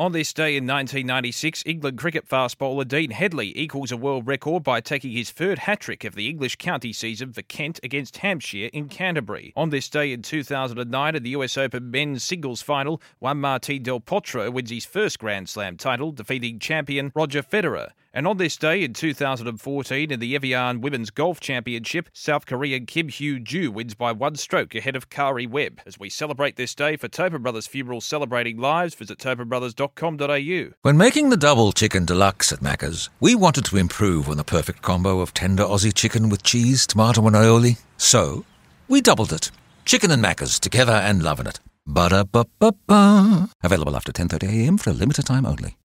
On this day in 1996, England cricket fast bowler Dean Headley equals a world record by taking his third hat trick of the English county season for Kent against Hampshire in Canterbury. On this day in 2009, at the US Open men's singles final, Juan Martín del Potro wins his first Grand Slam title, defeating champion Roger Federer. And on this day in 2014, in the Evian Women's Golf Championship, South Korean Kim Hyo Joo wins by one stroke ahead of Karrie Webb. As we celebrate this day for Tobin Brothers Funeral Celebrating Lives, visit tobinbrothers.com.au. When making the double chicken deluxe at Macca's, we wanted to improve on the perfect combo of tender Aussie chicken with cheese, tomato, and aioli. So, we doubled it. Chicken and Macca's together and loving it. Ba-da-ba-ba-ba. Available after 10.30am for a limited time only.